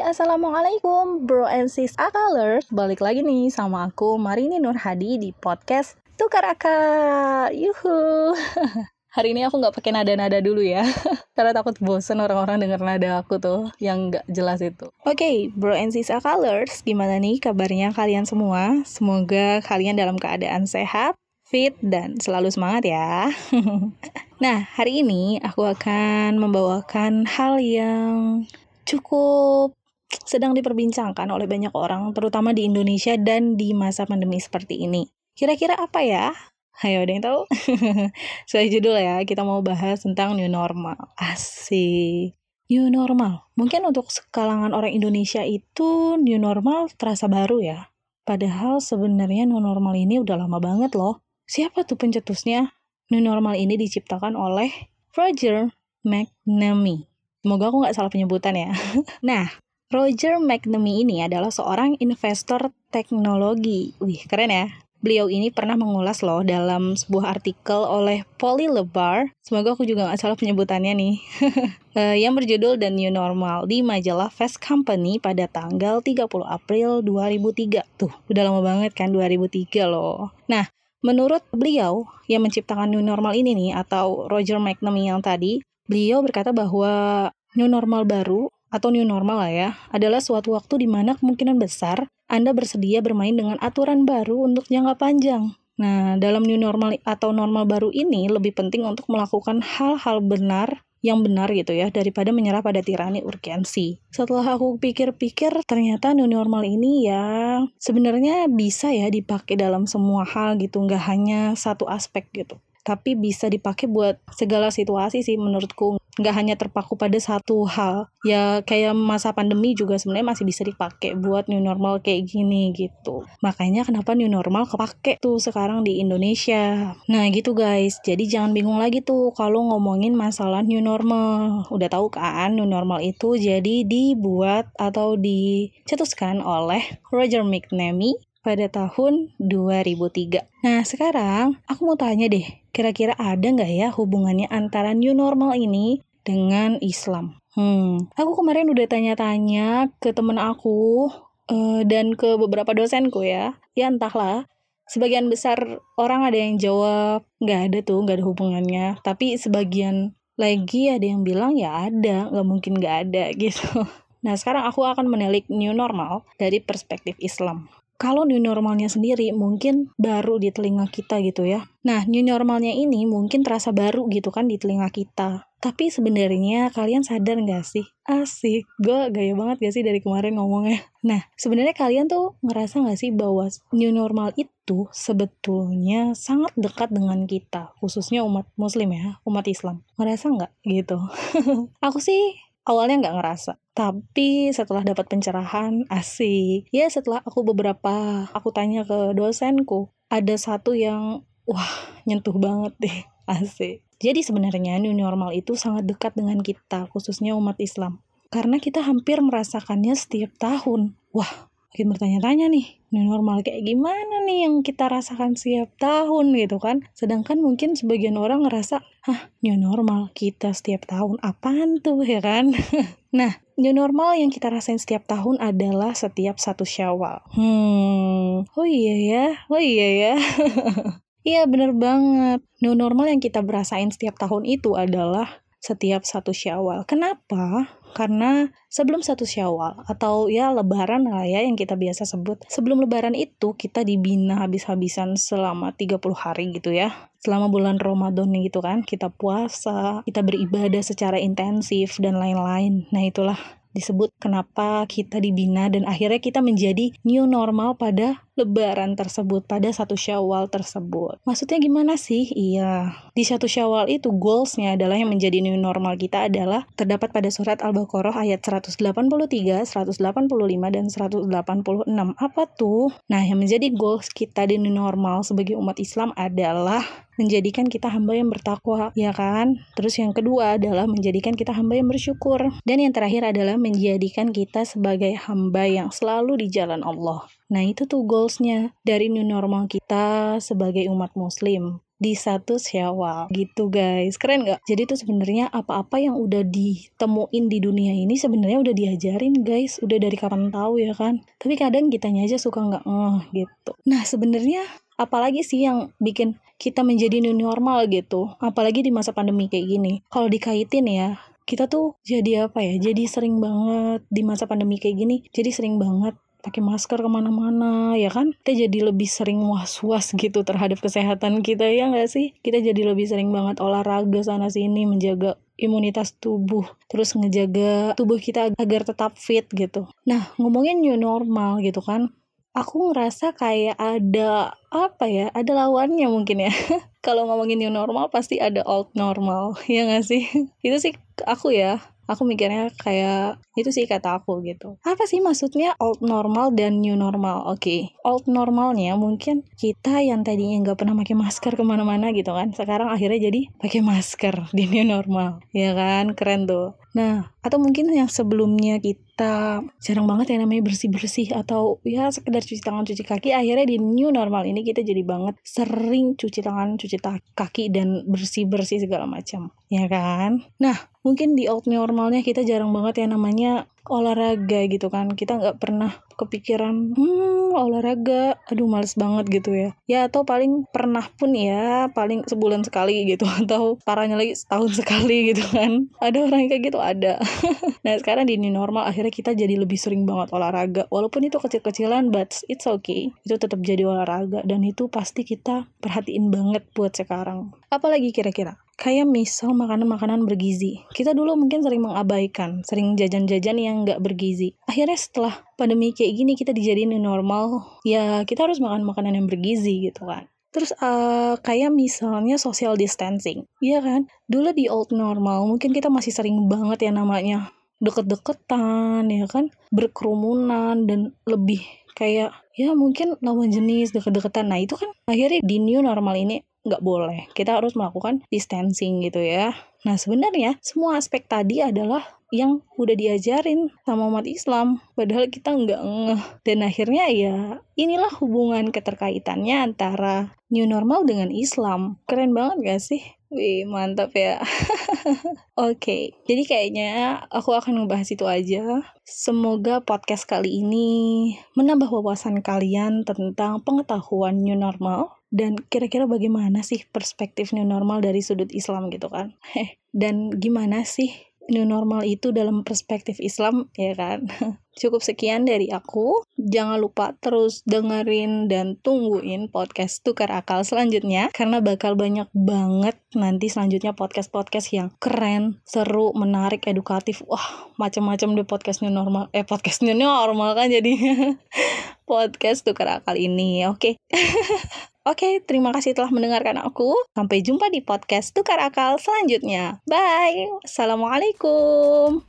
Assalamualaikum bro and sis akalers Balik lagi nih sama aku Marini Nur Hadi di podcast Tukar Akal. Yuhu. Hari ini aku nggak pakai nada-nada dulu ya. Karena takut bosen orang-orang denger nada aku tuh Yang nggak jelas itu. Oke okay, bro and sis akalers Gimana nih kabarnya kalian semua? Semoga kalian dalam keadaan sehat fit, dan selalu semangat ya. nah, hari ini aku akan membawakan hal yang cukup sedang diperbincangkan oleh banyak orang, terutama di Indonesia dan di masa pandemi seperti ini. Kira-kira apa ya? Ayo, ada yang tahu? Sesuai judul ya, kita mau bahas tentang new normal. Asik. New normal. Mungkin untuk kalangan orang Indonesia itu new normal terasa baru ya. Padahal sebenarnya new normal ini udah lama banget loh. Siapa tuh pencetusnya? New normal ini diciptakan oleh Roger McNamee. Semoga aku nggak salah penyebutan ya. nah, Roger McNamee ini adalah seorang investor teknologi. Wih, keren ya. Beliau ini pernah mengulas loh dalam sebuah artikel oleh Polly LeBar. Semoga aku juga nggak salah penyebutannya nih. uh, yang berjudul The New Normal di majalah Fast Company pada tanggal 30 April 2003. Tuh, udah lama banget kan 2003 loh. Nah, menurut beliau yang menciptakan new normal ini nih atau Roger McNamee yang tadi, Beliau berkata bahwa new normal baru atau new normal lah ya, adalah suatu waktu di mana kemungkinan besar Anda bersedia bermain dengan aturan baru untuk jangka panjang. Nah, dalam new normal atau normal baru ini lebih penting untuk melakukan hal-hal benar yang benar gitu ya daripada menyerah pada tirani urgensi. Setelah aku pikir-pikir ternyata new normal ini ya sebenarnya bisa ya dipakai dalam semua hal gitu nggak hanya satu aspek gitu tapi bisa dipakai buat segala situasi sih menurutku nggak hanya terpaku pada satu hal. Ya kayak masa pandemi juga sebenarnya masih bisa dipakai buat new normal kayak gini gitu. Makanya kenapa new normal kepake tuh sekarang di Indonesia. Nah gitu guys. Jadi jangan bingung lagi tuh kalau ngomongin masalah new normal. Udah tahu kan new normal itu jadi dibuat atau dicetuskan oleh Roger McNamee pada tahun 2003. Nah, sekarang aku mau tanya deh, kira-kira ada nggak ya hubungannya antara new normal ini dengan Islam? Hmm, aku kemarin udah tanya-tanya ke temen aku uh, dan ke beberapa dosenku ya. Ya entahlah, sebagian besar orang ada yang jawab nggak ada tuh, nggak ada hubungannya. Tapi sebagian lagi ada yang bilang ya ada, nggak mungkin nggak ada gitu. Nah, sekarang aku akan menelik new normal dari perspektif Islam kalau new normalnya sendiri mungkin baru di telinga kita gitu ya. Nah, new normalnya ini mungkin terasa baru gitu kan di telinga kita. Tapi sebenarnya kalian sadar nggak sih? Asik, gue gaya banget gak sih dari kemarin ngomongnya? Nah, sebenarnya kalian tuh ngerasa nggak sih bahwa new normal itu sebetulnya sangat dekat dengan kita, khususnya umat muslim ya, umat Islam. Ngerasa nggak gitu? Aku sih awalnya nggak ngerasa. Tapi setelah dapat pencerahan asik. Ya setelah aku beberapa aku tanya ke dosenku ada satu yang wah nyentuh banget deh. Asik. Jadi sebenarnya new normal itu sangat dekat dengan kita khususnya umat Islam. Karena kita hampir merasakannya setiap tahun. Wah makin bertanya-tanya nih new normal kayak gimana nih yang kita rasakan setiap tahun gitu kan sedangkan mungkin sebagian orang ngerasa hah new normal kita setiap tahun apaan tuh ya kan nah new normal yang kita rasain setiap tahun adalah setiap satu syawal hmm oh iya ya oh iya ya Iya bener banget. New normal yang kita berasain setiap tahun itu adalah setiap satu syawal. Kenapa? Karena sebelum satu syawal atau ya lebaran lah ya yang kita biasa sebut. Sebelum lebaran itu kita dibina habis-habisan selama 30 hari gitu ya. Selama bulan Ramadan gitu kan, kita puasa, kita beribadah secara intensif dan lain-lain. Nah itulah disebut kenapa kita dibina dan akhirnya kita menjadi new normal pada lebaran tersebut pada satu syawal tersebut. Maksudnya gimana sih? Iya di satu syawal itu goalsnya adalah yang menjadi new normal kita adalah terdapat pada surat Al-Baqarah ayat 183, 185, dan 186 apa tuh? Nah yang menjadi goals kita di new normal sebagai umat Islam adalah menjadikan kita hamba yang bertakwa, ya kan? Terus yang kedua adalah menjadikan kita hamba yang bersyukur. Dan yang terakhir adalah menjadikan kita sebagai hamba yang selalu di jalan Allah. Nah itu tuh goalsnya dari new normal kita sebagai umat muslim. Di satu Syawal gitu guys. Keren gak jadi tuh sebenarnya apa-apa yang udah ditemuin di dunia ini sebenarnya udah diajarin guys. Udah dari kapan tahu ya kan? Tapi kadang kitanya aja suka nggak ngeh gitu. Nah sebenarnya apalagi sih yang bikin kita menjadi new normal gitu? Apalagi di masa pandemi kayak gini. Kalau dikaitin ya kita tuh jadi apa ya? Jadi sering banget di masa pandemi kayak gini jadi sering banget pakai masker ke mana-mana ya kan? Kita jadi lebih sering was-was gitu terhadap kesehatan kita ya nggak sih? Kita jadi lebih sering banget olahraga sana sini menjaga imunitas tubuh terus ngejaga tubuh kita agar tetap fit gitu. Nah ngomongin new normal gitu kan aku ngerasa kayak ada apa ya ada lawannya mungkin ya. Kalau ngomongin new normal pasti ada old normal ya nggak sih? Itu sih aku ya aku mikirnya kayak itu sih kata aku gitu. Apa sih maksudnya old normal dan new normal? Oke okay. old normalnya mungkin kita yang tadinya nggak pernah pakai masker ke mana-mana gitu kan sekarang akhirnya jadi pakai masker di new normal. Ya kan? Keren tuh Nah, atau mungkin yang sebelumnya kita jarang banget yang namanya bersih-bersih atau ya sekedar cuci tangan, cuci kaki, akhirnya di new normal ini kita jadi banget sering cuci tangan, cuci kaki dan bersih-bersih segala macam, ya kan? Nah, mungkin di old normalnya kita jarang banget yang namanya olahraga gitu kan. Kita nggak pernah kepikiran hmm olahraga. Aduh males banget gitu ya. Ya atau paling pernah pun ya paling sebulan sekali gitu. Atau parahnya lagi setahun sekali gitu kan. Ada orang kayak gitu? Ada. Nah sekarang di new normal akhirnya kita jadi lebih sering banget olahraga. Walaupun itu kecil-kecilan but it's okay. Itu tetap jadi olahraga dan itu pasti kita perhatiin banget buat sekarang. Apalagi kira-kira kayak misal makanan-makanan bergizi. Kita dulu mungkin sering mengabaikan, sering jajan-jajan yang nggak bergizi. Akhirnya setelah pandemi kayak gini kita dijadiin normal, ya kita harus makan makanan yang bergizi gitu kan. Terus uh, kayak misalnya social distancing, iya kan? Dulu di old normal mungkin kita masih sering banget ya namanya deket-deketan ya kan, berkerumunan dan lebih kayak ya mungkin lawan jenis deket-deketan. Nah itu kan akhirnya di new normal ini nggak boleh. Kita harus melakukan distancing gitu ya. Nah sebenarnya semua aspek tadi adalah yang udah diajarin sama umat Islam padahal kita nggak ngeh. Dan akhirnya ya inilah hubungan keterkaitannya antara new normal dengan Islam. Keren banget gak sih? Wih, mantap ya. Oke, okay, jadi kayaknya aku akan ngebahas itu aja. Semoga podcast kali ini menambah wawasan kalian tentang pengetahuan new normal. Dan kira-kira bagaimana sih perspektif new normal dari sudut Islam gitu kan? Dan gimana sih new normal itu dalam perspektif Islam ya kan? Cukup sekian dari aku. Jangan lupa terus dengerin dan tungguin podcast tukar akal selanjutnya karena bakal banyak banget nanti selanjutnya podcast-podcast yang keren seru menarik edukatif. Wah macam-macam deh podcast new normal. Eh podcast new normal kan jadi podcast tukar akal ini oke. okay. Oke, terima kasih telah mendengarkan aku. Sampai jumpa di podcast Tukar Akal selanjutnya. Bye. Assalamualaikum.